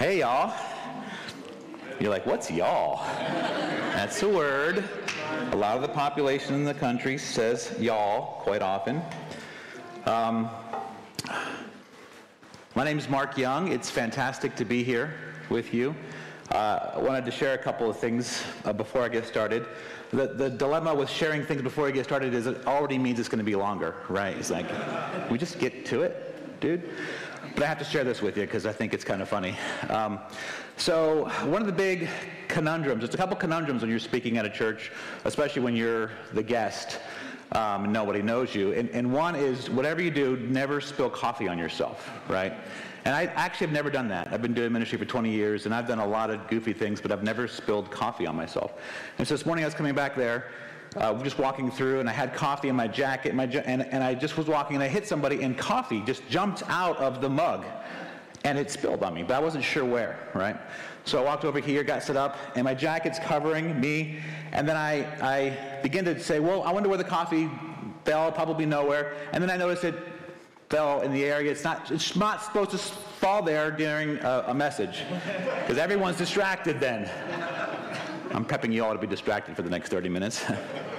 Hey, y'all. You're like, what's y'all? That's a word. A lot of the population in the country says y'all quite often. Um, my name is Mark Young. It's fantastic to be here with you. Uh, I wanted to share a couple of things uh, before I get started. The, the dilemma with sharing things before you get started is it already means it's going to be longer, right? It's like, we just get to it, dude. But I have to share this with you because I think it's kind of funny. Um, so, one of the big conundrums, there's a couple conundrums when you're speaking at a church, especially when you're the guest um, and nobody knows you. And, and one is whatever you do, never spill coffee on yourself, right? And I actually have never done that. I've been doing ministry for 20 years, and I've done a lot of goofy things, but I've never spilled coffee on myself. And so this morning I was coming back there, uh, just walking through, and I had coffee in my jacket, my and, and I just was walking, and I hit somebody, and coffee just jumped out of the mug, and it spilled on me, but I wasn't sure where, right? So I walked over here, got set up, and my jacket's covering me, and then I, I begin to say, well, I wonder where the coffee fell, probably nowhere, and then I noticed it fell in the area. It's not, it's not supposed to fall there during a, a message because everyone's distracted then. I'm prepping you all to be distracted for the next 30 minutes.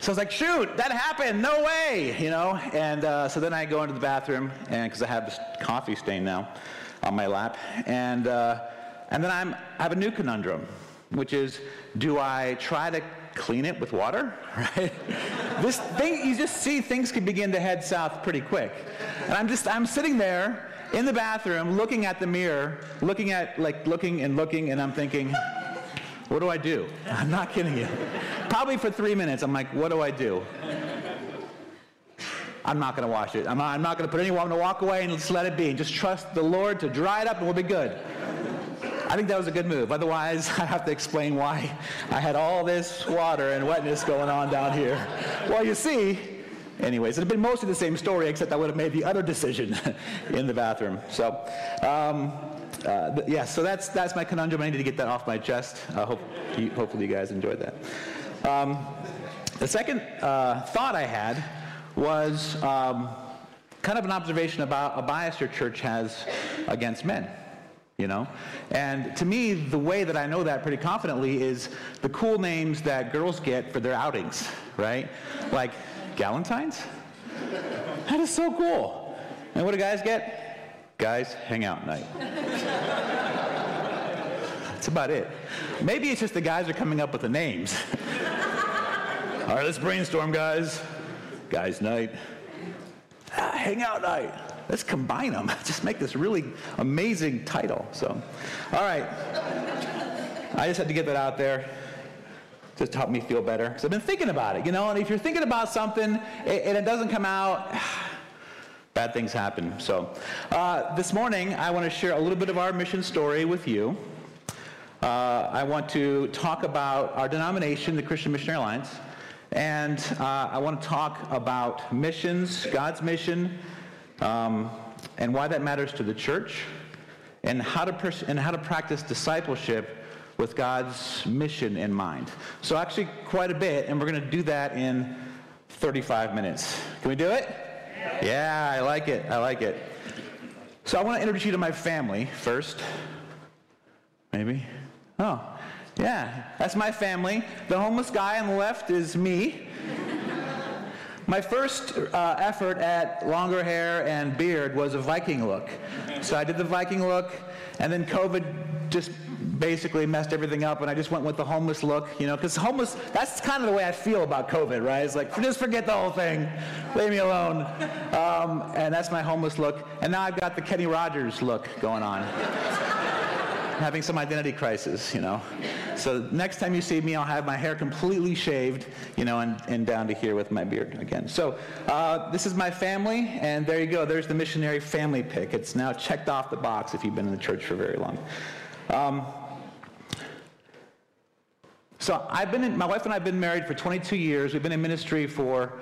so I was like, shoot, that happened, no way, you know? And uh, so then I go into the bathroom, and because I have this coffee stain now on my lap, and, uh, and then I'm, I have a new conundrum, which is, do I try to clean it with water, right? this thing, you just see things can begin to head south pretty quick. And I'm just, I'm sitting there in the bathroom looking at the mirror, looking at, like, looking and looking, and I'm thinking, what do I do? I'm not kidding you. Probably for three minutes, I'm like, what do I do? I'm not going to wash it. I'm not, I'm not going to put gonna walk away and just let it be. And Just trust the Lord to dry it up and we'll be good. I think that was a good move. Otherwise, I have to explain why I had all this water and wetness going on down here. Well, you see, anyways, it had been mostly the same story, except I would have made the other decision in the bathroom. So, um, uh, th- yeah, so that's, that's my conundrum. I need to get that off my chest. Uh, hope, you, hopefully, you guys enjoyed that. Um, the second uh, thought I had was um, kind of an observation about a bias your church has against men you know? And to me, the way that I know that pretty confidently is the cool names that girls get for their outings, right? Like Galentine's? That is so cool. And what do guys get? Guys hang out night. That's about it. Maybe it's just the guys are coming up with the names. All right, let's brainstorm, guys. Guys night. Ah, hang out night. Let's combine them. Just make this really amazing title. So, all right. I just had to get that out there. Just help me feel better. Because I've been thinking about it, you know, and if you're thinking about something and it doesn't come out, bad things happen. So, uh, this morning, I want to share a little bit of our mission story with you. Uh, I want to talk about our denomination, the Christian Missionary Alliance, and uh, I want to talk about missions, God's mission, um, and why that matters to the church, and how to pers- and how to practice discipleship with God's mission in mind. So actually, quite a bit, and we're going to do that in 35 minutes. Can we do it? Yeah, I like it. I like it. So I want to introduce you to my family first. Maybe. Oh, yeah, that's my family. The homeless guy on the left is me. My first uh, effort at longer hair and beard was a Viking look. So I did the Viking look, and then COVID just basically messed everything up, and I just went with the homeless look, you know, because homeless, that's kind of the way I feel about COVID, right? It's like, just forget the whole thing, leave me alone. Um, and that's my homeless look. And now I've got the Kenny Rogers look going on. having some identity crisis, you know. So next time you see me, I'll have my hair completely shaved, you know, and, and down to here with my beard again. So uh, this is my family, and there you go. There's the missionary family pick. It's now checked off the box if you've been in the church for very long. Um, so I've been in, my wife and I have been married for 22 years. We've been in ministry for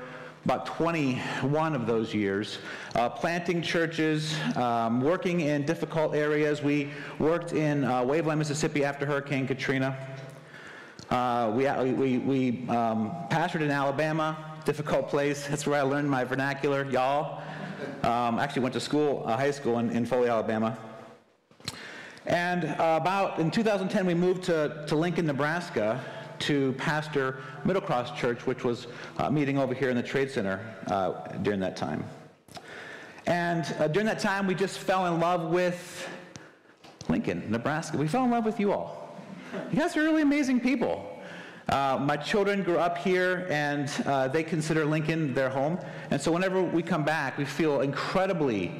about 21 of those years, uh, planting churches, um, working in difficult areas. We worked in uh, Waveland, Mississippi after Hurricane Katrina. Uh, we we, we um, pastored in Alabama, difficult place. That's where I learned my vernacular, y'all. Um, actually went to school, uh, high school in, in Foley, Alabama. And uh, about in 2010, we moved to, to Lincoln, Nebraska to pastor Middle Cross Church, which was uh, meeting over here in the Trade Center uh, during that time. And uh, during that time, we just fell in love with Lincoln, Nebraska. We fell in love with you all. You guys are really amazing people. Uh, my children grew up here and uh, they consider Lincoln their home. And so whenever we come back, we feel incredibly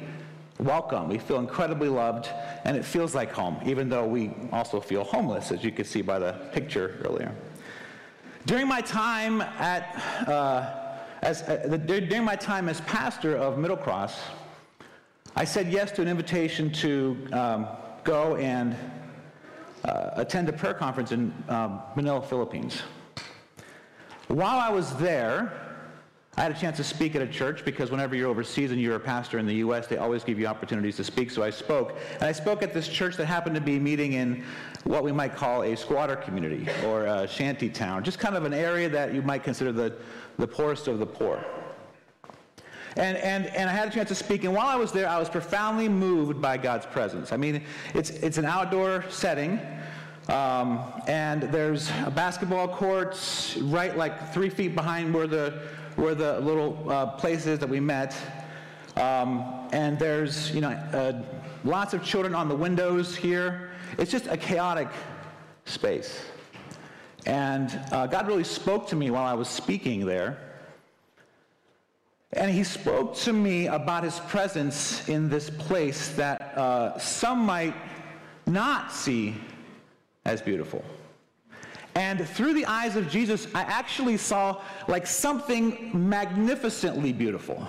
welcome. We feel incredibly loved, and it feels like home, even though we also feel homeless, as you could see by the picture earlier. During my time at, uh, as, uh, during my time as pastor of Middle Cross, I said yes to an invitation to um, go and uh, attend a prayer conference in um, Manila, Philippines. While I was there, I had a chance to speak at a church because whenever you're overseas and you're a pastor in the U.S., they always give you opportunities to speak. So I spoke. And I spoke at this church that happened to be meeting in what we might call a squatter community or a shanty town, just kind of an area that you might consider the, the poorest of the poor. And, and, and I had a chance to speak, and while I was there, I was profoundly moved by God's presence. I mean, it's, it's an outdoor setting, um, and there's a basketball court right like three feet behind where the, where the little uh, place is that we met. Um, and there's, you know, uh, lots of children on the windows here. It's just a chaotic space. And uh, God really spoke to me while I was speaking there. And he spoke to me about his presence in this place that uh, some might not see as beautiful. And through the eyes of Jesus, I actually saw like something magnificently beautiful.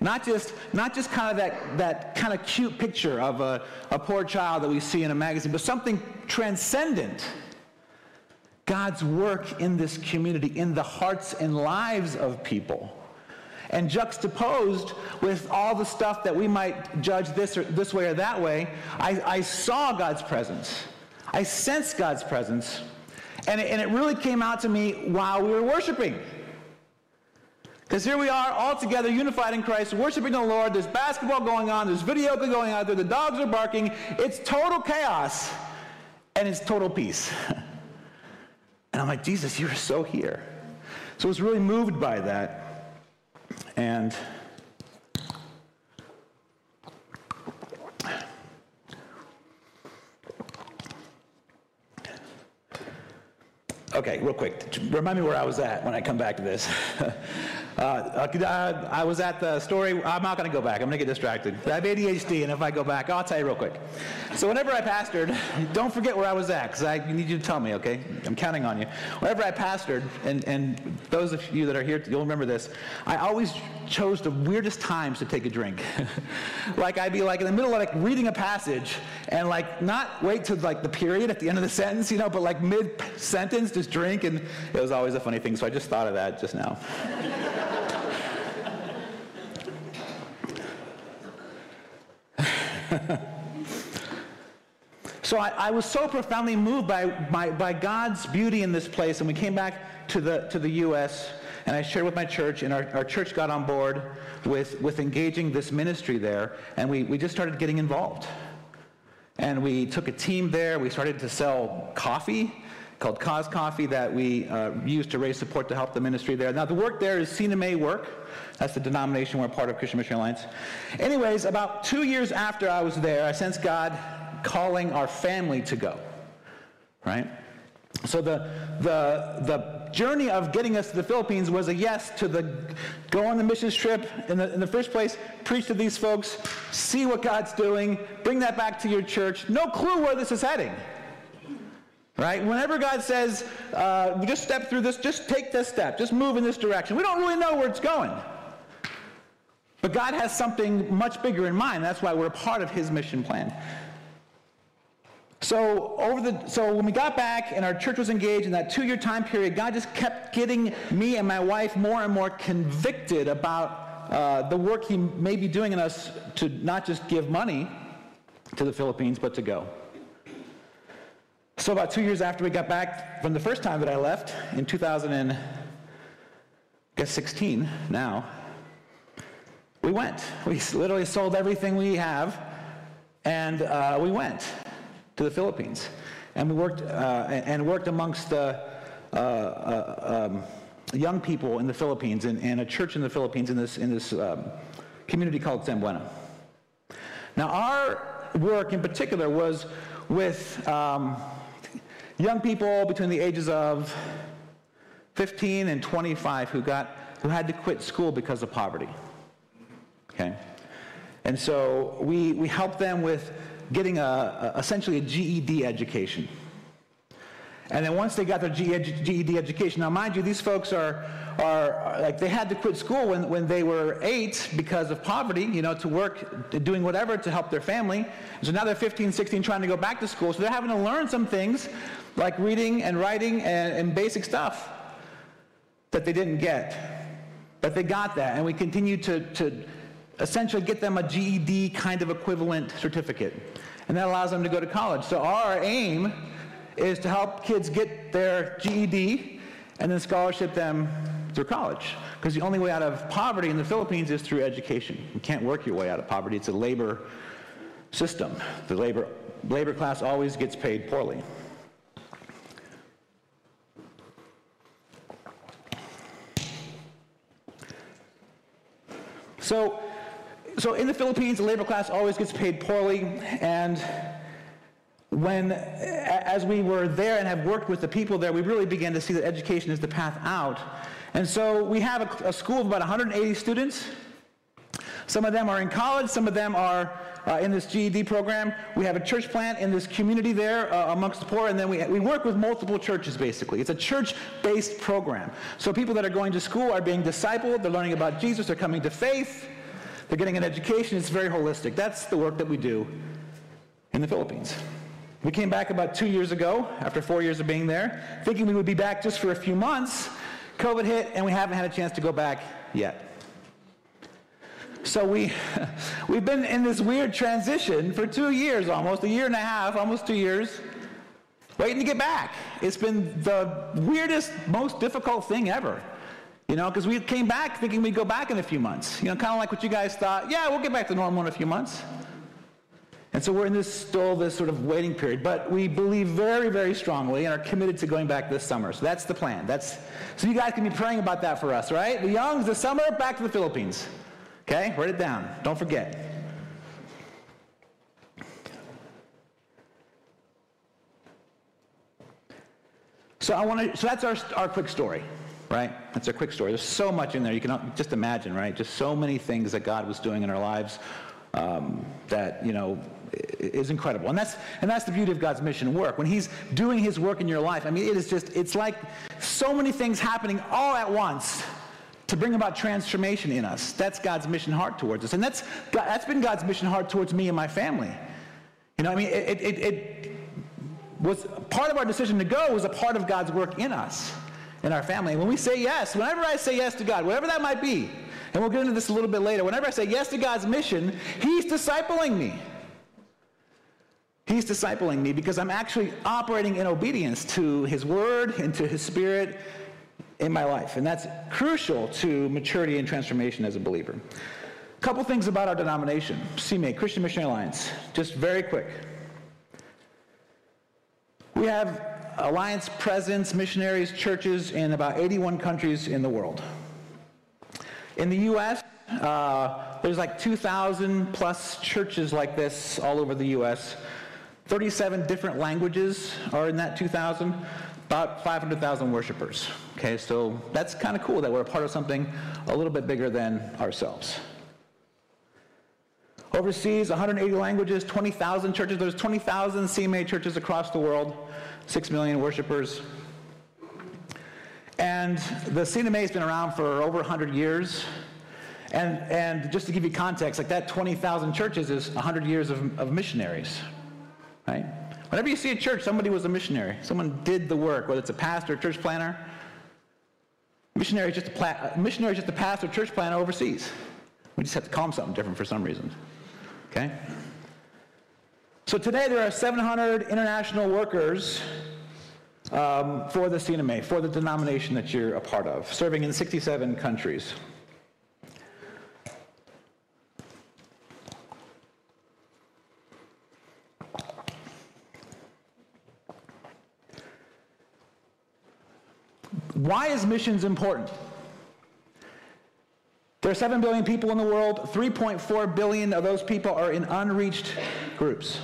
Not just, not just kind of that, that kind of cute picture of a, a poor child that we see in a magazine, but something transcendent. God's work in this community, in the hearts and lives of people and juxtaposed with all the stuff that we might judge this, or, this way or that way, I, I saw God's presence. I sensed God's presence. And it, and it really came out to me while we were worshiping. Because here we are all together, unified in Christ, worshiping the Lord. There's basketball going on, there's video going on there, the dogs are barking. It's total chaos, and it's total peace. and I'm like, Jesus, you're so here. So I was really moved by that. And okay, real quick, remind me where I was at when I come back to this. Uh, I was at the story. I'm not to go back. I'm to get distracted. I have ADHD, and if I go back, I'll tell you real quick. So whenever I pastored, don't forget where I was at, because I need you to tell me, okay? I'm counting on you. Whenever I pastored, and, and those of you that are here, you'll remember this, I always chose the weirdest times to take a drink. like I'd be like in the middle of like reading a passage, and like not wait to like the period at the end of the sentence, you know, but like mid sentence, just drink, and it was always a funny thing. So I just thought of that just now. so I, I, was so profoundly moved by, by, by God's beauty in this place, and we came back to the, to the U.S., and I shared with my church, and our, our church got on board with, with engaging this ministry there, and we, we just started getting involved. And we took a team there. We started to sell coffee called Cause Coffee that we uh, use to raise support to help the ministry there. Now, the work there is May work. That's the denomination we're part of, Christian Mission Alliance. Anyways, about two years after I was there, I sensed God calling our family to go, right? So the, the, the journey of getting us to the Philippines was a yes to the go on the mission trip in the, in the first place, preach to these folks, see what God's doing, bring that back to your church. No clue where this is heading. Right? Whenever God says, uh, just step through this, just take this step, just move in this direction. We don't really know where it's going. But God has something much bigger in mind. That's why we're a part of his mission plan. So over the so when we got back and our church was engaged in that two-year time period, God just kept getting me and my wife more and more convicted about uh, the work He may be doing in us to not just give money to the Philippines, but to go. So about two years after we got back from the first time that I left in 2016 now, we went. We literally sold everything we have And uh, we went to the Philippines. And we worked, uh, and worked amongst the uh, uh, um, young people in the Philippines and, and, a church in the Philippines in this, in this um, community called San Zambuena. Now, our work in particular was with um, young people between the ages of 15 and 25 who, got, who had to quit school because of poverty. Okay? And so we, we helped them with getting a, a, essentially a GED education. And then once they got their GED education, now mind you, these folks are, are like they had to quit school when, when they were eight because of poverty, you know, to work, doing whatever to help their family. So now they're 15, 16, trying to go back to school. So they're having to learn some things like reading and writing and, and basic stuff that they didn't get. But they got that, and we continue to, to essentially get them a GED kind of equivalent certificate. And that allows them to go to college. So our aim is to help kids get their GED and then scholarship them through college. Because the only way out of poverty in the Philippines is through education. You can't work your way out of poverty. It's a labor system. The labor, labor class always gets paid poorly. So so in the Philippines, the labor class always gets paid poorly, and when, as we were there and have worked with the people there, we really began to see that education is the path out. And so we have a, a school of about 180 students. Some of them are in college, some of them are uh, in this GED program. We have a church plant in this community there uh, amongst the poor, and then we, we work with multiple churches basically. It's a church based program. So people that are going to school are being discipled, they're learning about Jesus, they're coming to faith. They're getting an education. It's very holistic. That's the work that we do in the Philippines. We came back about two years ago, after four years of being there, thinking we would be back just for a few months. COVID hit, and we haven't had a chance to go back yet. So we, we've been in this weird transition for two years almost, a year and a half, almost two years, waiting to get back. It's been the weirdest, most difficult thing ever. You know, because we came back thinking we'd go back in a few months. You know, kind of like what you guys thought, yeah, we'll get back to normal in a few months. And so we're in this still this sort of waiting period, but we believe very, very strongly and are committed to going back this summer. So that's the plan. That's so you guys can be praying about that for us, right? The youngs this summer back to the Philippines. Okay, write it down. Don't forget. So I want to. So that's our our quick story right? That's a quick story. There's so much in there. You can just imagine, right? Just so many things that God was doing in our lives um, that, you know, is incredible. And that's, and that's the beauty of God's mission work. When He's doing His work in your life, I mean, it is just, it's like so many things happening all at once to bring about transformation in us. That's God's mission heart towards us. And that's, that's been God's mission heart towards me and my family. You know, I mean, it, it, it was part of our decision to go was a part of God's work in us in our family. When we say yes, whenever I say yes to God, whatever that might be, and we'll get into this a little bit later, whenever I say yes to God's mission, He's discipling me. He's discipling me because I'm actually operating in obedience to His Word and to His Spirit in my life. And that's crucial to maturity and transformation as a believer. A couple things about our denomination, CMA, Christian Missionary Alliance, just very quick. We have Alliance presence, missionaries, churches in about 81 countries in the world. In the U.S., uh, there's like 2,000 plus churches like this all over the U.S. 37 different languages are in that 2,000, about 500,000 worshipers. Okay, so that's kind of cool that we're a part of something a little bit bigger than ourselves. Overseas, 180 languages, 20,000 churches. There's 20,000 CMA churches across the world. 6 million worshipers. And the C&MA has been around for over 100 years. And, and just to give you context, like that 20,000 churches is 100 years of, of missionaries, right? Whenever you see a church, somebody was a missionary. Someone did the work, whether it's a pastor, church planter. Missionary is just a, pla- missionary is just a pastor, church planter overseas. We just have to call them something different for some reason. Okay? So today there are 700 international workers um, for the C&MA, for the denomination that you're a part of, serving in 67 countries. Why is missions important? There are 7 billion people in the world. 3.4 billion of those people are in unreached groups.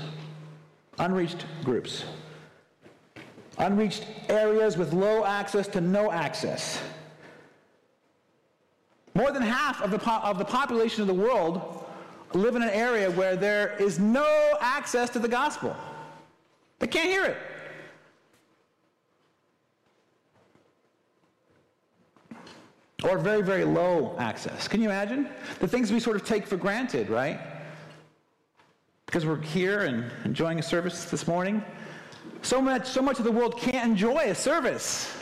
Unreached groups. Unreached areas with low access to no access. More than half of the, po- of the population of the world live in an area where there is no access to the gospel. They can't hear it. Or very, very low access. Can you imagine? The things we sort of take for granted, right? Because we're here and enjoying a service this morning. So much, so much of the world can't enjoy a service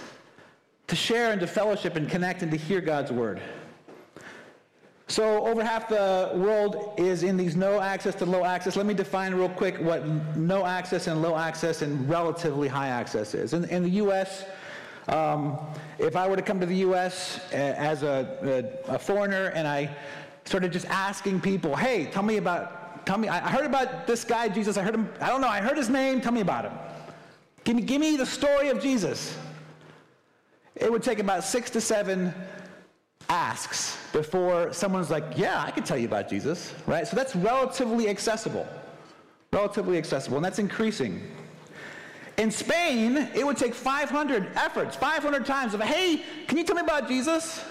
to share and to fellowship and connect and to hear God's word. So over half the world is in these no access to low access. Let me define real quick what no access and low access and relatively high access is. In, in the U.S., um, if I were to come to the U.S. As a, a, a, foreigner and I started just asking people, hey, tell me about, tell me, I heard about this guy, Jesus. I heard him, I don't know, I heard his name. Tell me about him. Give me, give me the story of Jesus. It would take about six to seven asks before someone's like, yeah, I can tell you about Jesus, right? So that's relatively accessible. Relatively accessible, and that's increasing. In Spain, it would take 500 efforts, 500 times of, hey, can you tell me about Jesus?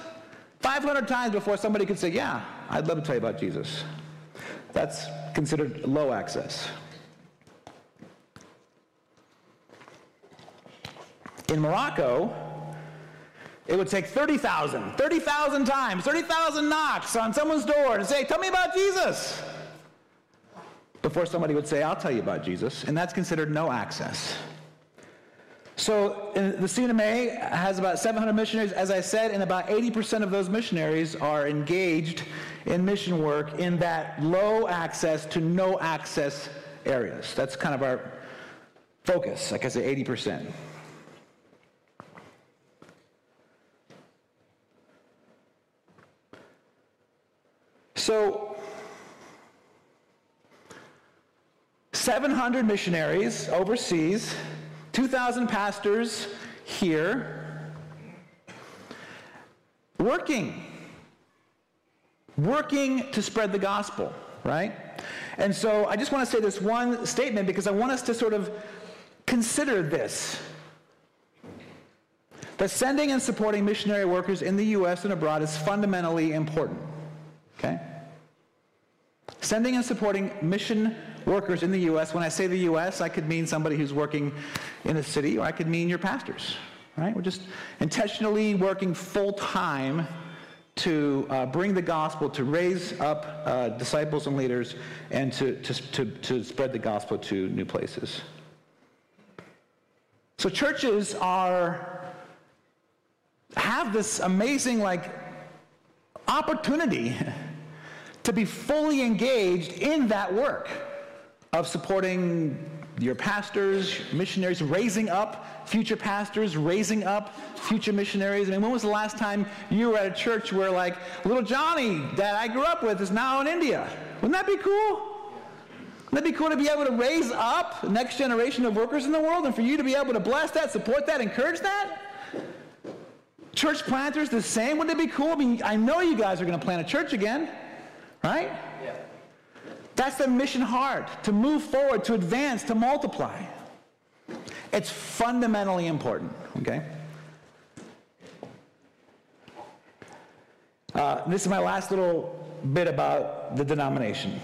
500 times before somebody could say, yeah, I'd love to tell you about Jesus. That's considered low access. In Morocco, it would take 30,000, 30,000 times, 30,000 knocks on someone's door to say, Tell me about Jesus. Before somebody would say, I'll tell you about Jesus. And that's considered no access. So the C&MA has about 700 missionaries, as I said, and about 80% of those missionaries are engaged in mission work in that low access to no access areas. That's kind of our focus, like I said, 80%. So, 700 missionaries overseas, 2,000 pastors here, working, working to spread the gospel, right? And so I just want to say this one statement because I want us to sort of consider this. That sending and supporting missionary workers in the U.S. and abroad is fundamentally important. Okay? Sending and supporting mission workers in the U.S. When I say the U.S., I could mean somebody who's working in a city, or I could mean your pastors. Right? We're just intentionally working full time to uh, bring the gospel, to raise up uh, disciples and leaders, and to, to, to, to spread the gospel to new places. So churches are have this amazing like opportunity to be fully engaged in that work of supporting your pastors, missionaries, raising up future pastors, raising up future missionaries. I mean, when was the last time you were at a church where, like, little Johnny that I grew up with is now in India? Wouldn't that be cool? Wouldn't that be cool to be able to raise up the next generation of workers in the world and for you to be able to bless that, support that, encourage that? Church planters, the same. Wouldn't it be cool? I mean, I know you guys are going to plant a church again. Right? That's the mission heart to move forward, to advance, to multiply. It's fundamentally important, okay? Uh, this is my last little bit about the denomination.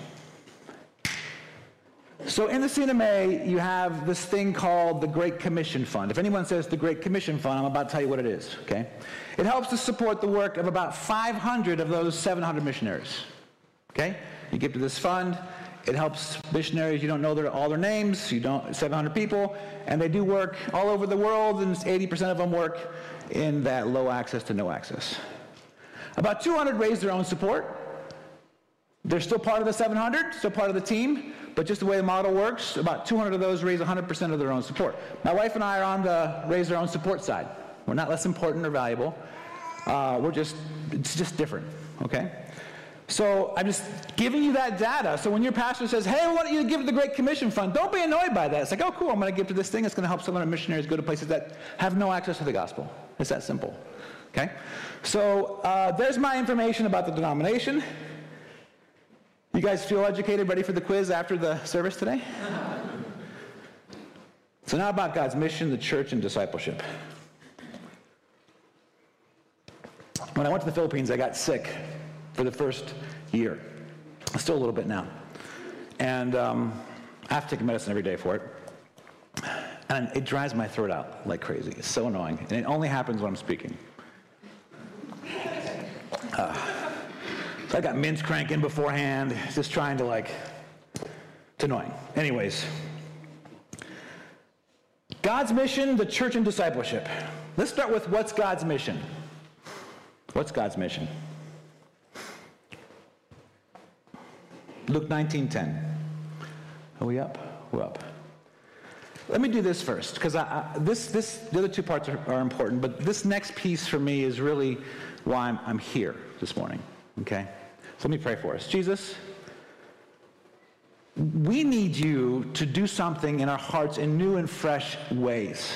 So in the C&MA, you have this thing called the Great Commission Fund. If anyone says the Great Commission Fund, I'm about to tell you what it is, okay? It helps to support the work of about 500 of those 700 missionaries. Okay? You give to this fund. It helps missionaries. You don't know their, all their names. You don't 700 people, and they do work all over the world, and 80% of them work in that low access to no access. About 200 raise their own support. They're still part of the 700, still part of the team, but just the way the model works, about 200 of those raise 100% of their own support. My wife and I are on the raise their own support side. We're not less important or valuable. Uh, we're just, it's just different, okay? So I'm just giving you that data. So when your pastor says, hey, I want you give to the Great Commission Fund, don't be annoyed by that. It's like, oh, cool, I'm going to give to this thing. It's going to help some of our missionaries go to places that have no access to the gospel. It's that simple. Okay? So uh, there's my information about the denomination. You guys feel educated, ready for the quiz after the service today? so now about God's mission, the church, and discipleship. When I went to the Philippines, I got sick for the first year. Still a little bit now. And um, I have to take medicine every day for it. And it dries my throat out like crazy. It's so annoying. And it only happens when I'm speaking. Uh, so I got mince cranking beforehand, just trying to like, it's annoying. Anyways, God's mission, the church and discipleship. Let's start with what's God's mission? What's God's mission? Luke 19:10. Are we up? We're up. Let me do this first, because this, this, the other two parts are, are, important, but this next piece for me is really why I'm, I'm here this morning. Okay? So let me pray for us. Jesus, we need you to do something in our hearts in new and fresh ways.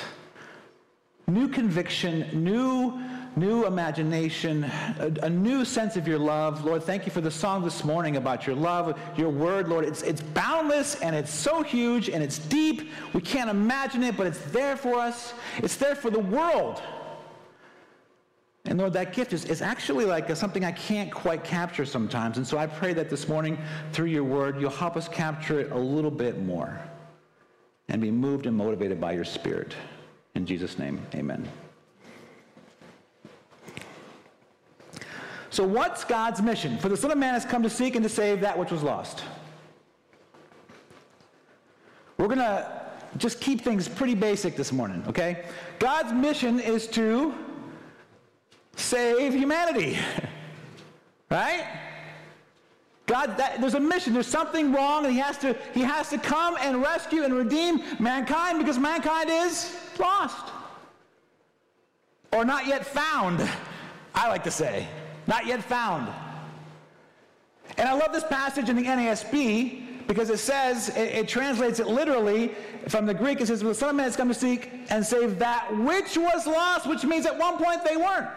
New conviction, new new imagination, a, a, new sense of your love. Lord, thank you for the song this morning about your love, your word, Lord. It's, it's boundless and it's so huge and it's deep. We can't imagine it, but it's there for us. It's there for the world. And Lord, that gift is, is actually like a, something I can't quite capture sometimes. And so I pray that this morning, through your word, you'll help us capture it a little bit more and be moved and motivated by your spirit. In Jesus' name, amen. So, what's God's mission? For the Son of Man has come to seek and to save that which was lost. We're going to just keep things pretty basic this morning, okay? God's mission is to save humanity. right? God, that, there's a mission. There's something wrong, and he has, to, he has to come and rescue and redeem mankind because mankind is lost. Or not yet found, I like to say. Not yet found. And I love this passage in the NASB because it says, it, it, translates it literally from the Greek. It says, the Son of Man has come to seek and save that which was lost, which means at one point they weren't.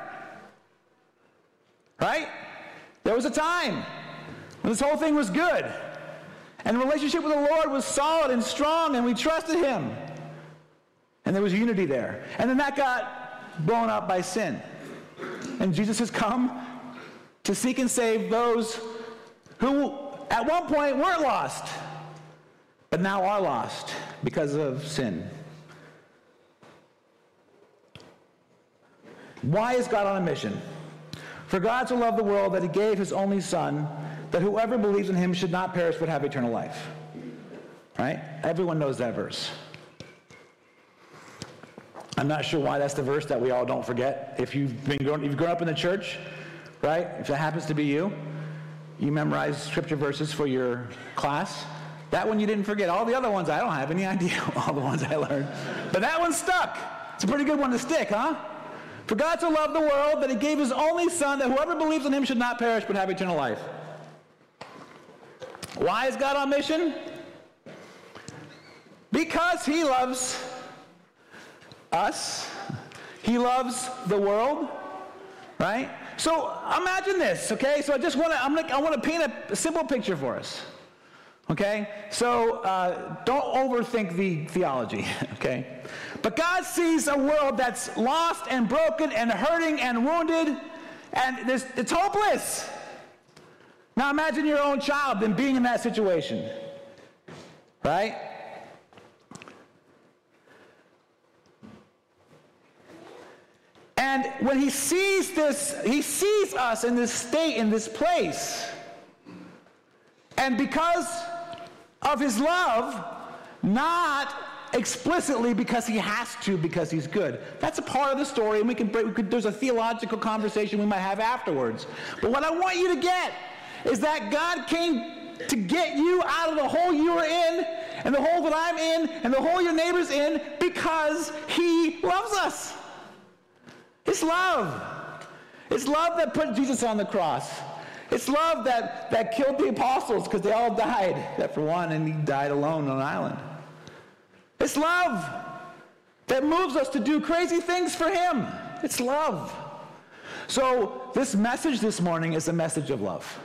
Right? There was a time when this whole thing was good. And the relationship with the Lord was solid and strong, and we trusted Him. And there was unity there. And then that got blown up by sin. And Jesus has come to seek and save those who at one point weren't lost, but now are lost because of sin. Why is God on a mission? For God so loved the world that he gave his only Son, that whoever believes in him should not perish but have eternal life. Right? Everyone knows that verse. I'm not sure why that's the verse that we all don't forget. If you've been grown, you've grown up in the church, right? If that happens to be you, you memorize scripture verses for your class. That one you didn't forget. All the other ones, I don't have any idea all the ones I learned. But that one stuck. It's a pretty good one to stick, huh? For God so loved the world that he gave his only son that whoever believes in him should not perish but have eternal life. Why is God on mission? Because he loves us. He loves the world, right? So imagine this, okay? So I just want to, I'm gonna, I want to paint a, simple picture for us. Okay? So uh, don't overthink the theology, okay? But God sees a world that's lost and broken and hurting and wounded, and it's hopeless. Now imagine your own child then being in that situation, right? And when he sees this, he sees us in this state, in this place. And because of his love, not explicitly because he has to, because he's good. That's a part of the story, and we can, we could, there's a theological conversation we might have afterwards. But what I want you to get is that God came to get you out of the hole you were in, and the hole that I'm in, and the hole your neighbor's in, because he loves us. It's love. It's love that put Jesus on the cross. It's love that, that killed the apostles because they all died, except for one, and he died alone on an island. It's love that moves us to do crazy things for him. It's love. So, this message this morning is a message of love.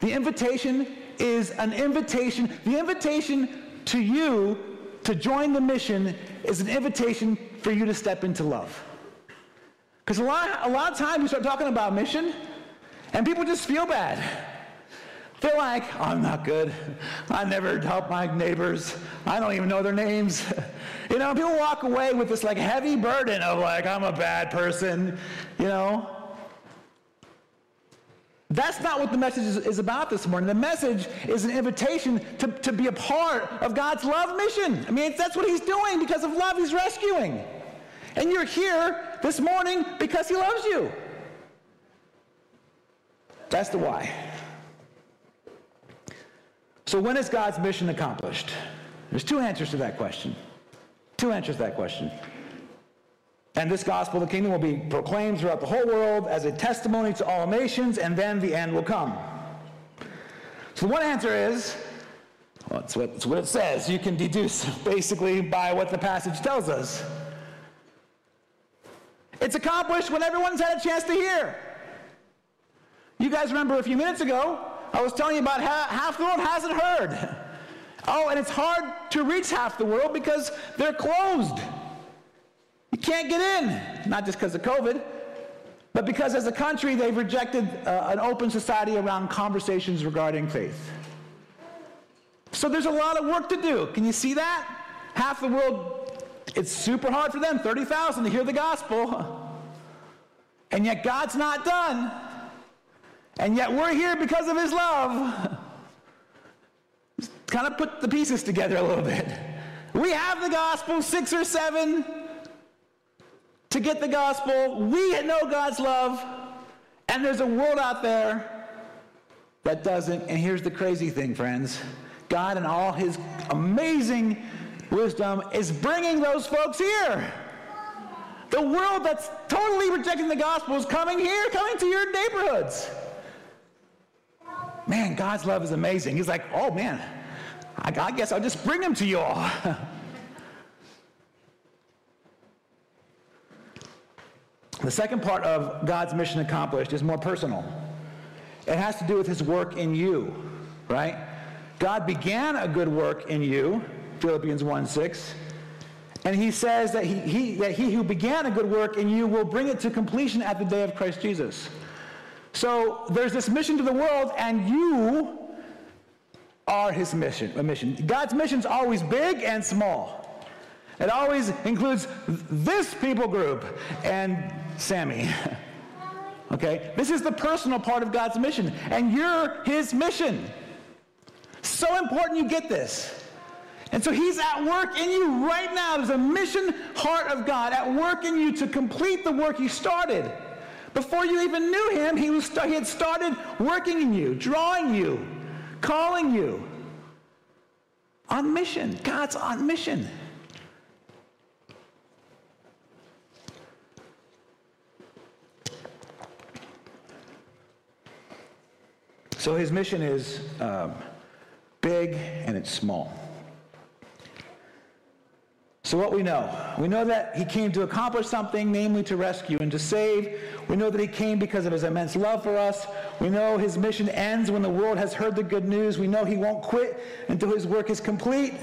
The invitation is an invitation. The invitation to you to join the mission is an invitation for you to step into love. Because a lot, a lot of times we start talking about mission, and people just feel bad. They're like, I'm not good. I never help my neighbors. I don't even know their names. You know, people walk away with this like heavy burden of like, I'm a bad person, you know. That's not what the message is, is, about this morning. The message is an invitation to, to be a part of God's love mission. I mean, that's what he's doing. Because of love, he's rescuing. And you're here this morning because he loves you. That's the why. So, when is God's mission accomplished? There's two answers to that question. Two answers to that question. And this gospel of the kingdom will be proclaimed throughout the whole world as a testimony to all nations, and then the end will come. So, the one answer is well, it's what, it's what it says. You can deduce basically by what the passage tells us. It's accomplished when everyone's had a chance to hear. You guys remember a few minutes ago, I was telling you about how half the world hasn't heard. Oh, and it's hard to reach half the world because they're closed. You can't get in, not just because of COVID, but because as a country they've rejected uh, an open society around conversations regarding faith. So there's a lot of work to do. Can you see that? Half the world, it's super hard for them, 30,000 to hear the gospel. And yet God's not done. And yet we're here because of his love. kind of put the pieces together a little bit. We have the gospel, six or seven, to get the gospel. We know God's love. And there's a world out there that doesn't. And here's the crazy thing, friends God, in all his amazing wisdom, is bringing those folks here. The world that's totally rejecting the gospel is coming here, coming to your neighborhoods. Man, God's love is amazing. He's like, oh man, I, guess I'll just bring them to you all. the second part of God's mission accomplished is more personal. It has to do with his work in you, right? God began a good work in you, Philippians 1 6. And he says that he, he, that he who began a good work in you will bring it to completion at the day of Christ Jesus. So there's this mission to the world, and you are his mission. A mission. God's mission is always big and small. It always includes this people group and Sammy. okay? This is the personal part of God's mission, and you're his mission. So important you get this. And so he's at work in you right now. There's a mission heart of God at work in you to complete the work he started. Before you even knew him, he, was, he had started working in you, drawing you, calling you. On mission. God's on mission. So his mission is um, big and it's small. So, what we know? We know that he came to accomplish something, namely to rescue and to save. We know that he came because of his immense love for us. We know his mission ends when the world has heard the good news. We know he won't quit until his work is complete.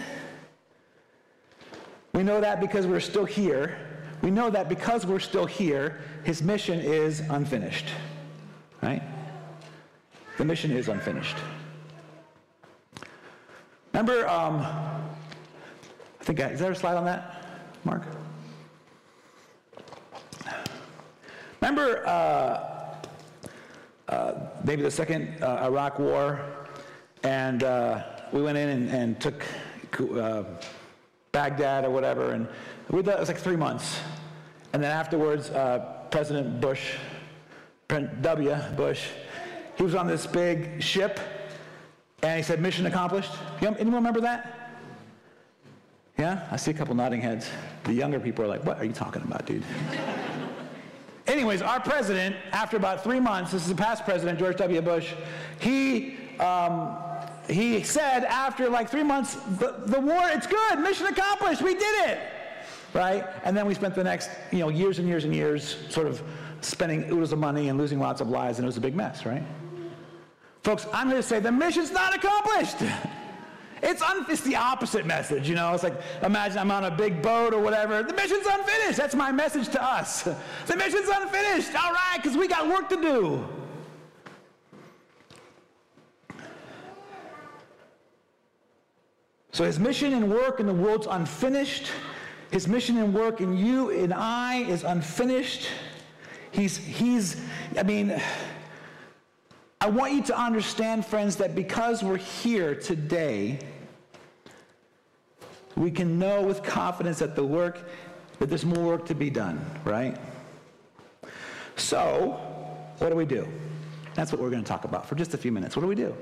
We know that because we're still here. We know that because we're still here, his mission is unfinished. Right? The mission is unfinished. Remember, um, I think, is there a slide on that, Mark? Remember uh, uh, maybe the second uh, Iraq war, and uh, we went in and, and took uh, Baghdad or whatever, and we thought it was like three months. And then afterwards, uh, President Bush, W. Bush, he was on this big ship, and he said, mission accomplished. Anyone remember that? Yeah? I see a couple nodding heads. The younger people are like, what are you talking about, dude? Anyways, our president, after about three months, this is the past president, George W. Bush, he, um, he said after like three months, the, the war, it's good, mission accomplished, we did it. right? And then we spent the next, you know, years and years and years sort of spending oodles of money and losing lots of lives, and it was a big mess, right? Folks, I'm here to say the mission's not accomplished. It's, un- it's the opposite message, you know. It's like, imagine I'm on a big boat or whatever. The mission's unfinished. That's my message to us. The mission's unfinished. All right, because we got work to do. So his mission and work in the world's unfinished. His mission and work in you and I is unfinished. He's, he's, I mean, I want you to understand, friends, that because we're here today, we can know with confidence that the work, that there's more work to be done, right? So, what do we do? That's what we're going to talk about for just a few minutes. What do we do?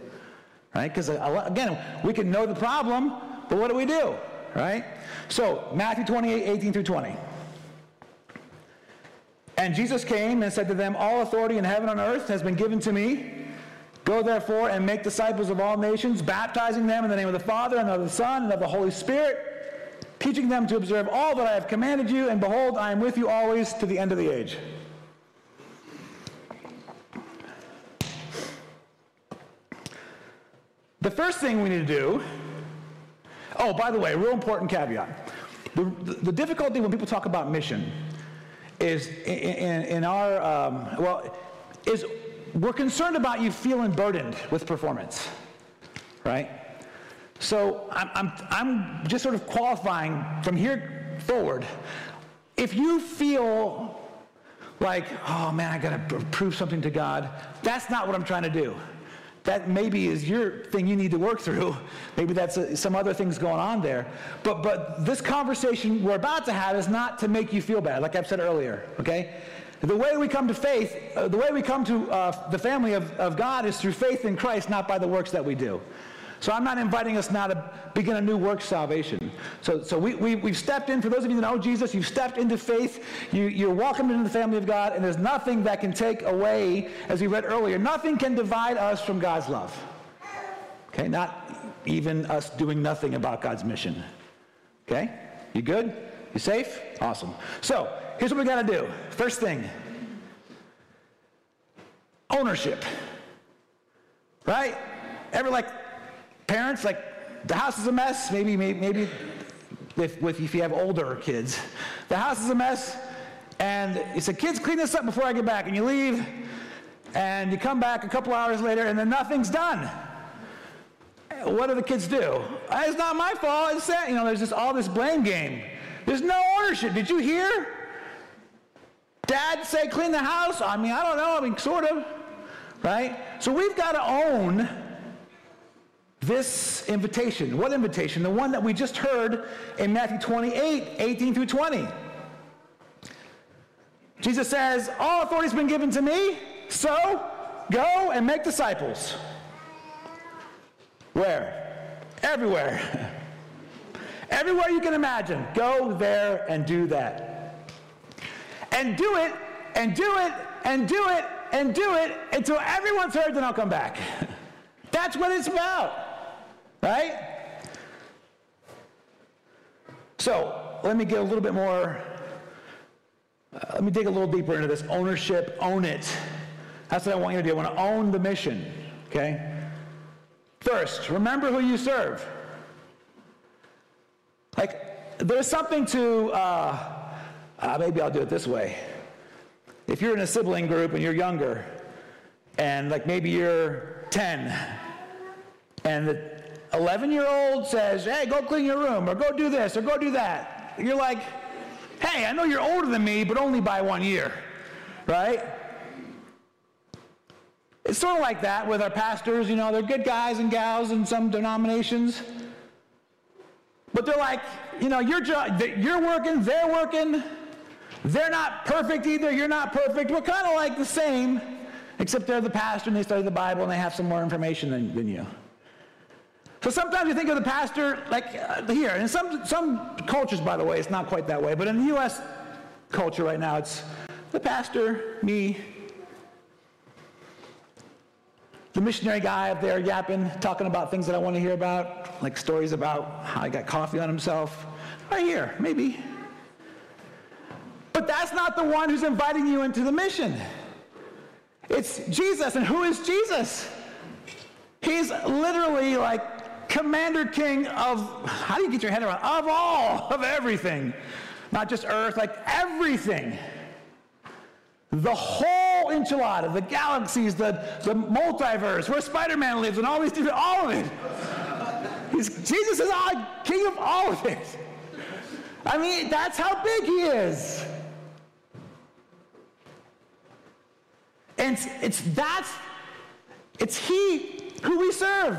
Right? Because uh, again, we can know the problem, but what do we do? Right? So, Matthew 28, 18 through 20. And Jesus came and said to them, All authority in heaven and earth has been given to me. Go therefore and make disciples of all nations, baptizing them in the name of the Father and of the Son and of the Holy Spirit, teaching them to observe all that I have commanded you, and behold, I am with you always to the end of the age. The first thing we need to do, oh, by the way, real important caveat. The, the, difficulty when people talk about mission is in, in, in our, um, well, is we're concerned about you feeling burdened with performance, right? So I'm, I'm, I'm just sort of qualifying from here forward. If you feel like, oh man, I got to prove something to God, that's not what I'm trying to do that maybe is your thing you need to work through. Maybe that's a, some other things going on there. But, but this conversation we're about to have is not to make you feel bad, like I've said earlier, okay? The way we come to faith, uh, the way we come to uh, the family of, of God is through faith in Christ, not by the works that we do. So I'm not inviting us now to begin a new work salvation. So, so we, we, we've stepped in, for those of you that know Jesus, you've stepped into faith, you, you're welcomed into the family of God, and there's nothing that can take away, as we read earlier, nothing can divide us from God's love. Okay, not even us doing nothing about God's mission. Okay, you good? You safe? Awesome. So here's what we got to do. First thing ownership. Right? Ever like Parents, like, the house is a mess. Maybe, maybe, maybe if, if, you have older kids. The house is a mess, and you say, kids, clean this up before I get back. And you leave, and you come back a couple hours later, and then nothing's done. What do the kids do? It's not my fault. It's. You know, there's just all this blame game. There's no ownership. Did you hear? Dad say clean the house? I mean, I don't know. I mean, sort of. Right? So we've got to own this invitation. What invitation? The one that we just heard in Matthew 28, 18 through 20. Jesus says, All authority has been given to me, so go and make disciples. Where? Everywhere. Everywhere you can imagine. Go there and do that. And do it, and do it, and do it, and do it until everyone's heard, then I'll come back. That's what it's about. Right? So let me get a little bit more, uh, let me dig a little deeper into this ownership, own it. That's what I want you to do. I want to own the mission, okay? First, remember who you serve. Like, there's something to, uh, uh, maybe I'll do it this way. If you're in a sibling group and you're younger, and like maybe you're 10, and the 11 year old says, hey, go clean your room, or go do this, or go do that. You're like, hey, I know you're older than me, but only by one year, right? It's sort of like that with our pastors. You know, they're good guys and gals in some denominations. But they're like, you know, you're, you're working, they're working. They're not perfect either. You're not perfect. We're kind of like the same, except they're the pastor and they study the Bible and they have some more information than, than you. So sometimes you think of the pastor like uh, here, in some, some cultures, by the way, it's not quite that way, but in the U.S. culture right now, it's the pastor, me, the missionary guy up there yapping, talking about things that I want to hear about, like stories about how he got coffee on himself. Right here, maybe. That's not the one who's inviting you into the mission. It's Jesus. And who is Jesus? He's literally like commander king of, how do you get your head around? Of all, of everything. Not just earth, like everything. The whole enchilada, the galaxies, the, the multiverse, where Spider Man lives, and all these different, all of it. He's, Jesus is all, king of all of it. I mean, that's how big he is. And it's, it's that's, it's he who we serve.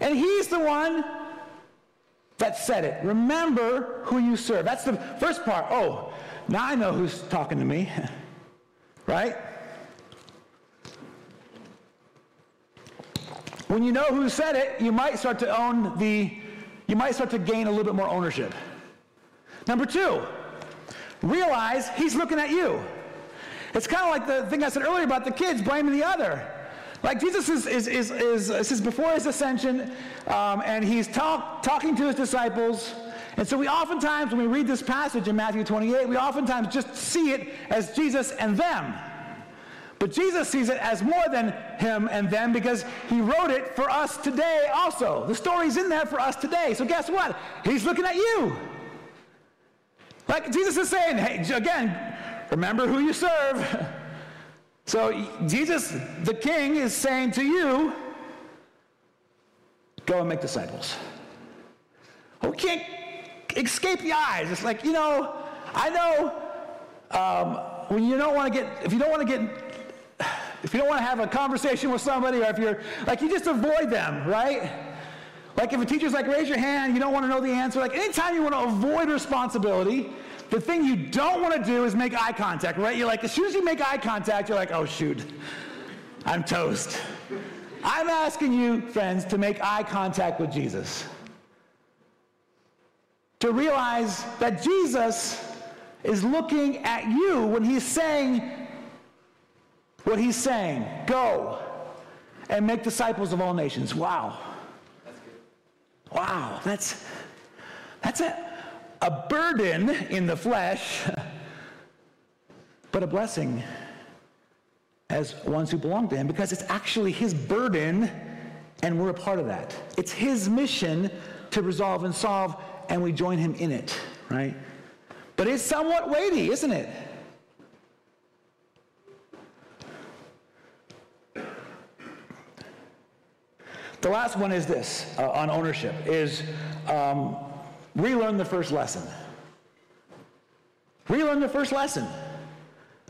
And he's the one that said it. Remember who you serve. That's the first part. Oh, now I know who's talking to me. right? When you know who said it, you might start to own the, you might start to gain a little bit more ownership. Number two, realize he's looking at you. It's kind of like the thing I said earlier about the kids blaming the other. Like Jesus is, is, is, is, this is before his ascension, um, and he's talk, talking to his disciples. And so we oftentimes, when we read this passage in Matthew 28, we oftentimes just see it as Jesus and them. But Jesus sees it as more than him and them because he wrote it for us today also. The story's in there for us today. So guess what? He's looking at you. Like Jesus is saying, hey, again, remember who you serve. So Jesus, the King, is saying to you, go and make disciples. We can't escape the eyes. It's like, you know, I know um, when you don't want to get, if you don't want to get, if you don't want to have a conversation with somebody, or if you're, like, you just avoid them, right? Like, if a teacher's like, raise your hand, you don't want to know the answer. Like, anytime you want to avoid responsibility, the thing you don't want to do is make eye contact, right? You're like, as soon as you make eye contact, you're like, oh, shoot, I'm toast. I'm asking you, friends, to make eye contact with Jesus. To realize that Jesus is looking at you when he's saying what he's saying go and make disciples of all nations. Wow. Wow, that's, that's it a burden in the flesh, but a blessing as ones who belong to him because it's actually his burden and we're a part of that. It's his mission to resolve and solve, and we join him in it, right? But it's somewhat weighty, isn't it? The last one is this uh, on ownership is um, Relearn the first lesson. Relearn the first lesson.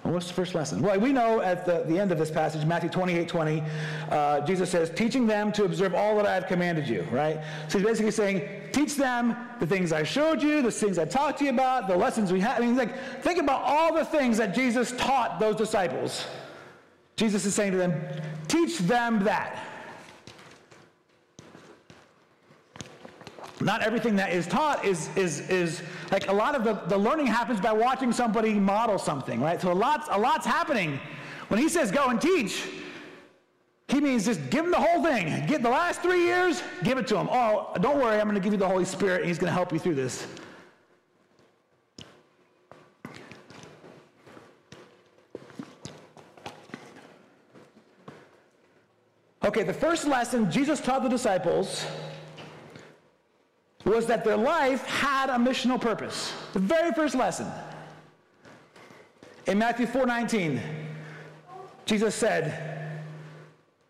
what's the first lesson? Well, we know at the, the end of this passage, Matthew 28 20, uh, Jesus says, teaching them to observe all that I have commanded you, right? So he's basically saying, teach them the things I showed you, the things I talked to you about, the lessons we had. I mean, like, think about all the things that Jesus taught those disciples. Jesus is saying to them, teach them that. Not everything that is taught is, is, is like a lot of the, the learning happens by watching somebody model something, right? So a lot's, a lot's happening. When he says go and teach, he means just give them the whole thing. Get the last three years, give it to them. Oh, don't worry, I'm going to give you the Holy Spirit, and he's going to help you through this. Okay, the first lesson Jesus taught the disciples was that their life had a missional purpose. The very first lesson. In Matthew 4:19, Jesus said,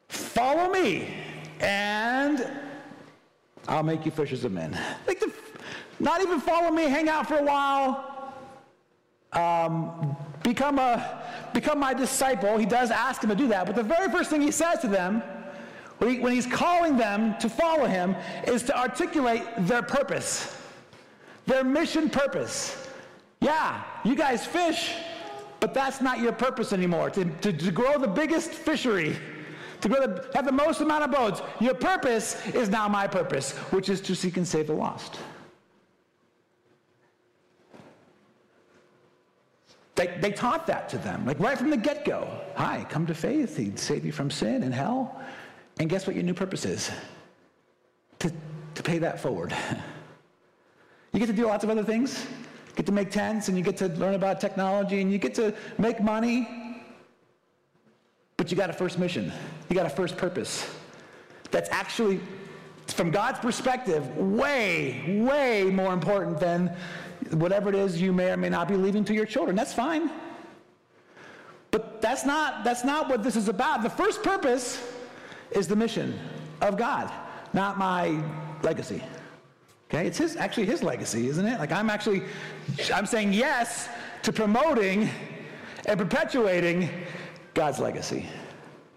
"Follow me, and I'll make you fishers of men." Like the, not even follow me, hang out for a while, um, become a become my disciple. He does ask them to do that, but the very first thing he says to them when he's calling them to follow him, is to articulate their purpose, their mission purpose. Yeah, you guys fish, but that's not your purpose anymore. To, to, to grow the biggest fishery, to grow the, have the most amount of boats. Your purpose is now my purpose, which is to seek and save the lost. They, they taught that to them, like right from the get go. Hi, come to faith. He'd save you from sin and hell. And guess what your new purpose is? To, to pay that forward. You get to do lots of other things. get to make tents and you get to learn about technology and you get to make money. But you got a first mission. You got a first purpose. That's actually, from God's perspective, way, way more important than whatever it is you may or may not be leaving to your children. That's fine. But that's not, that's not what this is about. The first purpose is the mission of God, not my legacy. Okay, it's his actually his legacy, isn't it? Like I'm actually I'm saying yes to promoting and perpetuating God's legacy.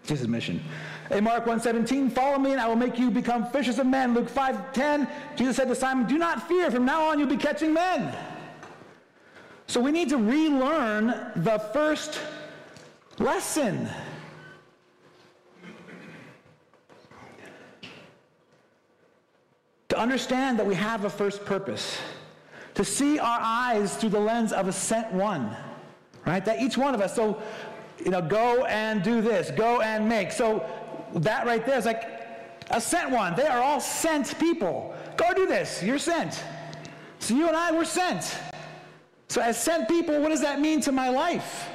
It's his mission. In Mark 1:17, follow me and I will make you become fishers of men. Luke 5:10, Jesus said to Simon, do not fear, from now on you'll be catching men. So we need to relearn the first lesson. To understand that we have a first purpose. To see our eyes through the lens of a sent one. Right? That each one of us, so, you know, go and do this, go and make. So that right there is like a sent one. They are all sent people. Go do this. You're sent. So you and I were sent. So as sent people, what does that mean to my life?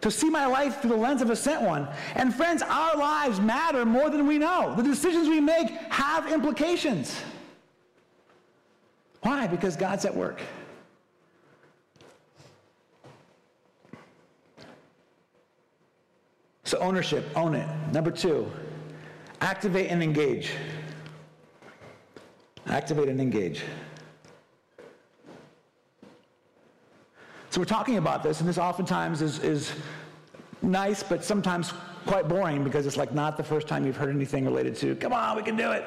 To see my life through the lens of a sent one. And friends, our lives matter more than we know. The decisions we make have implications. Why? Because God's at work. So, ownership, own it. Number two, activate and engage. Activate and engage. So, we're talking about this, and this oftentimes is, is nice, but sometimes quite boring because it's like not the first time you've heard anything related to, come on, we can do it.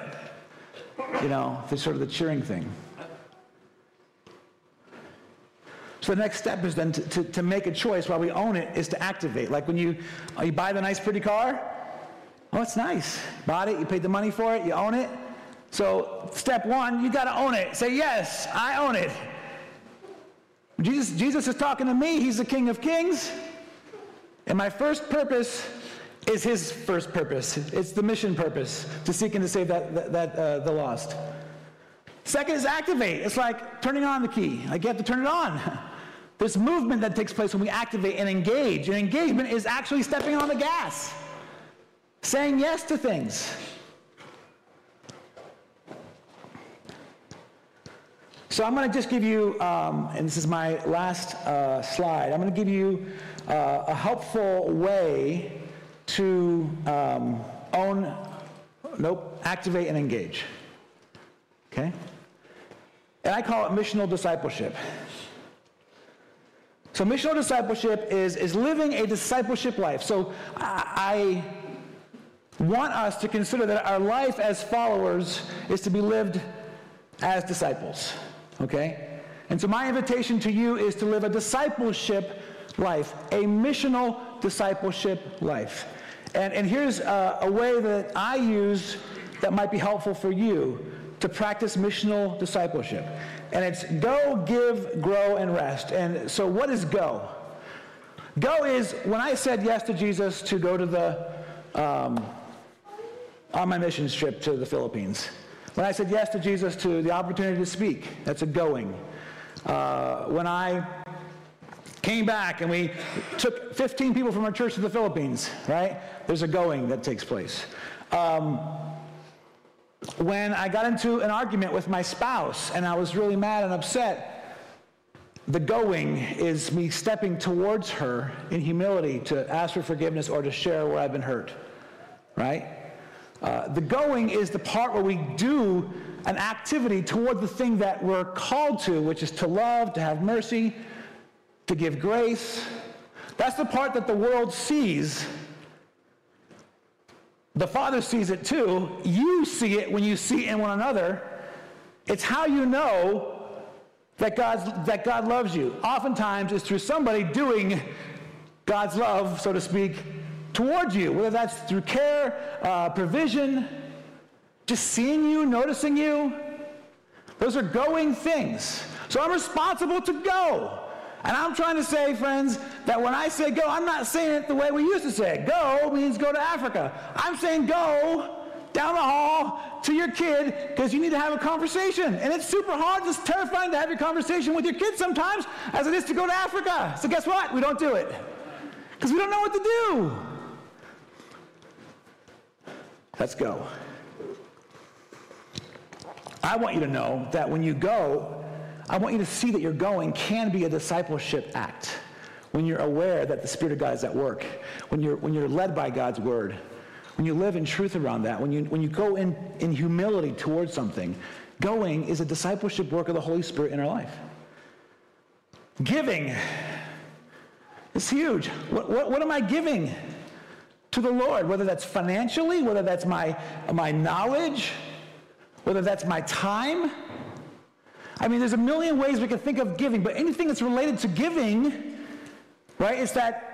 You know, it's sort of the cheering thing. So the next step is then to, to, to, make a choice while we own it is to activate. Like when you, you buy the nice pretty car, oh, it's nice. Bought it, you paid the money for it, you own it. So step one, you got to own it. Say, yes, I own it. Jesus, Jesus is talking to me. He's the King of Kings. And my first purpose is his first purpose. It's the mission purpose to seek and to save that, that, that uh, the lost. Second is activate. It's like turning on the key. Like you have to turn it on. This movement that takes place when we activate and engage. And engagement is actually stepping on the gas, saying yes to things. So I'm going to just give you, um, and this is my last uh, slide, I'm going to give you uh, a helpful way to um, own, nope, activate and engage. Okay? And I call it missional discipleship. So missional discipleship is, is living a discipleship life. So I, want us to consider that our life as followers is to be lived as disciples. Okay? And so my invitation to you is to live a discipleship life, a missional discipleship life. And, and here's a, a way that I use that might be helpful for you to practice missional discipleship. And it's go, give, grow, and rest. And so, what is go? Go is when I said yes to Jesus to go to the, um, on my mission trip to the Philippines. When I said yes to Jesus to the opportunity to speak, that's a going. Uh, when I came back and we took 15 people from our church to the Philippines, right? There's a going that takes place. Um, when I got into an argument with my spouse and I was really mad and upset, the going is me stepping towards her in humility to ask for forgiveness or to share where I've been hurt, right? Uh, the going is the part where we do an activity toward the thing that we're called to, which is to love, to have mercy, to give grace. That's the part that the world sees the Father sees it too. You see it when you see in one another. It's how you know that, God's, that God loves you. Oftentimes, it's through somebody doing God's love, so to speak, towards you, whether that's through care, uh, provision, just seeing you, noticing you. Those are going things. So I'm responsible to go. And I'm trying to say, friends, that when I say go, I'm not saying it the way we used to say it. Go means go to Africa. I'm saying go down the hall to your kid because you need to have a conversation. And it's super hard, it's terrifying to have your conversation with your kids sometimes as it is to go to Africa. So guess what? We don't do it because we don't know what to do. Let's go. I want you to know that when you go, I want you to see that your going can be a discipleship act. When you're aware that the Spirit of God is at work, when you're, when you're led by God's word, when you live in truth around that, when you, when you go in, in humility towards something, going is a discipleship work of the Holy Spirit in our life. Giving is huge. What, what, what am I giving to the Lord? Whether that's financially, whether that's my, my knowledge, whether that's my time. I mean, there's a million ways we can think of giving, but anything that's related to giving, right, is that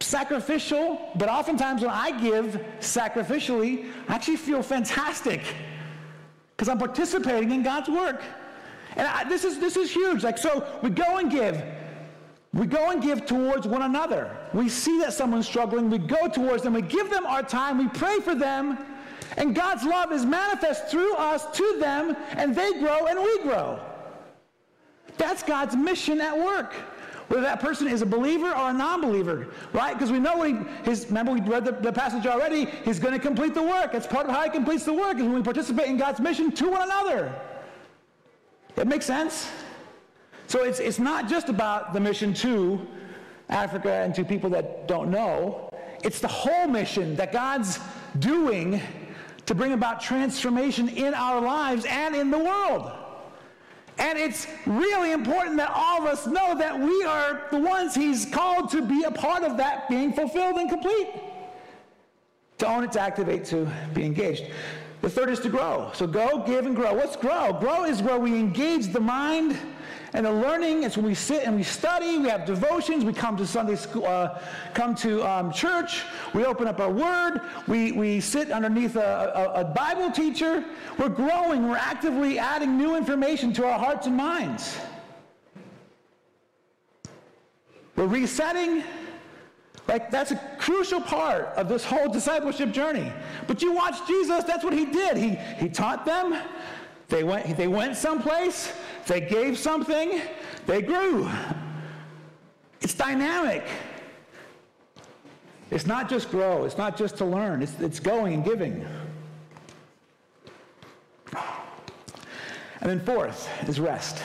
sacrificial, but oftentimes when I give sacrificially, I actually feel fantastic because I'm participating in God's work. And I, this, is, this is huge. Like, so we go and give. We go and give towards one another. We see that someone's struggling. We go towards them. We give them our time. We pray for them. And God's love is manifest through us to them, and they grow and we grow. That's God's mission at work whether that person is a believer or a non-believer, right? Because we know he, his, remember we read the, the passage already, he's going to complete the work. That's part of how he completes the work is when we participate in God's mission to one another. That makes sense? So it's, it's not just about the mission to Africa and to people that don't know. It's the whole mission that God's doing to bring about transformation in our lives and in the world. And it's really important that all of us know that we are the ones He's called to be a part of that being fulfilled and complete. To own it, to activate, to be engaged. The third is to grow. So go, give, and grow. What's grow? Grow is where we engage the mind and the learning is when we sit and we study, we have devotions, we come to Sunday school, uh, come to um, church, we open up our word, we, we sit underneath a, a, a Bible teacher. We're growing, we're actively adding new information to our hearts and minds. We're resetting. Like, that's a crucial part of this whole discipleship journey. But you watch Jesus, that's what he did. He, he taught them, they went, they went someplace, they gave something, they grew. It's dynamic. It's not just grow, it's not just to learn, it's, it's going and giving. And then fourth is rest.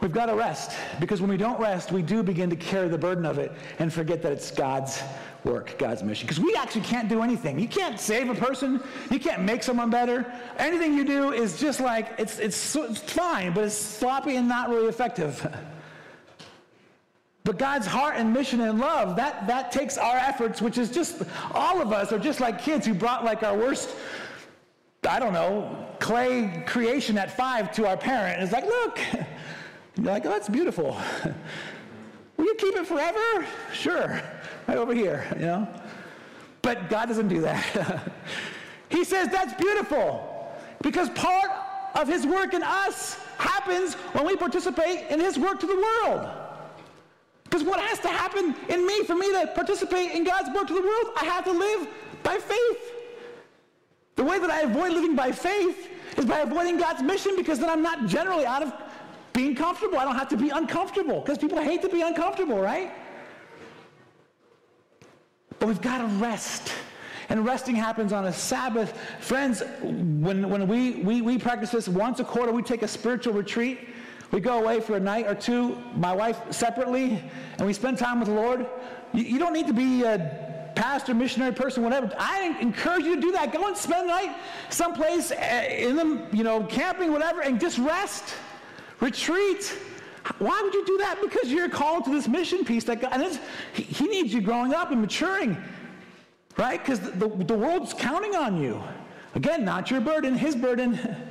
We've got to rest because when we don't rest, we do begin to carry the burden of it and forget that it's God's work, God's mission. Because we actually can't do anything. You can't save a person. You can't make someone better. Anything you do is just like, it's, it's, it's fine, but it's sloppy and not really effective. But God's heart and mission and love, that, that takes our efforts, which is just, all of us are just like kids who brought like our worst, I don't know, clay creation at five to our parent. It's like, look. And you're like, oh, that's beautiful. Will you keep it forever? Sure right over here, you know? But God doesn't do that. he says that's beautiful because part of his work in us happens when we participate in his work to the world. Because what has to happen in me for me to participate in God's work to the world? I have to live by faith. The way that I avoid living by faith is by avoiding God's mission because then I'm not generally out of being comfortable. I don't have to be uncomfortable because people hate to be uncomfortable, right? But we've got to rest. And resting happens on a Sabbath. Friends, when, when we, we, we practice this once a quarter, we take a spiritual retreat. We go away for a night or two, my wife separately, and we spend time with the Lord. You, you don't need to be a pastor, missionary person, whatever. I encourage you to do that. Go and spend the night someplace eh, in the, you know, camping, whatever, and just rest. Retreat. Why would you do that? Because you're called to this mission piece that God, and he, he needs you growing up and maturing, right? Because the, the, the world's counting on you. Again, not your burden, his burden.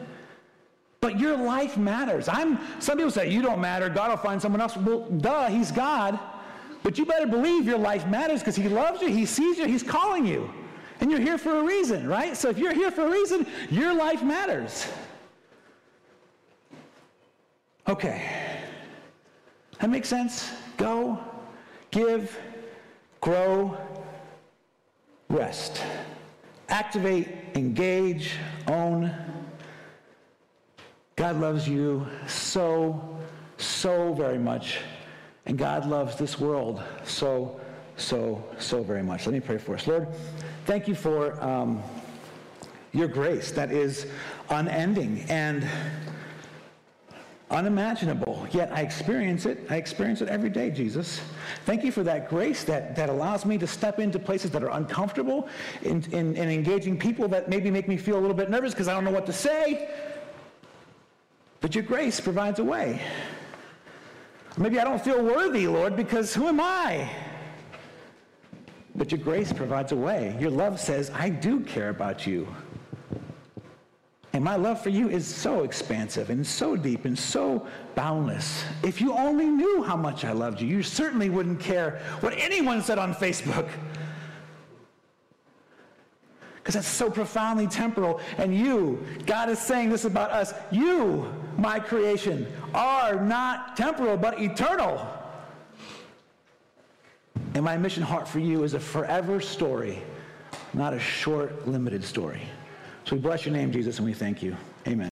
But your life matters. I'm, some people say, you don't matter. God will find someone else. Well, duh, he's God. But you better believe your life matters because he loves you, he sees you, he's calling you. And you're here for a reason, right? So if you're here for a reason, your life matters. Okay. That makes sense? Go, give, grow, rest. activate, engage, own. God loves you so, so very much. And God loves this world so, so, so very much. Let me pray for us. Lord, thank you for um, your grace that is unending and unimaginable. Yet I experience it. I experience it every day, Jesus. Thank you for that grace that, that allows me to step into places that are uncomfortable in, in, in engaging people that maybe make me feel a little bit nervous because I don't know what to say. But your grace provides a way. Maybe I don't feel worthy, Lord, because who am I? But your grace provides a way. Your love says, I do care about you. And my love for you is so expansive and so deep and so boundless. If you only knew how much I loved you, you certainly wouldn't care what anyone said on Facebook. Because that's so profoundly temporal. And you, God is saying this about us. You, my creation, are not temporal but eternal. And my mission heart for you is a forever story, not a short, limited story. So we bless your name, Jesus, and we thank you.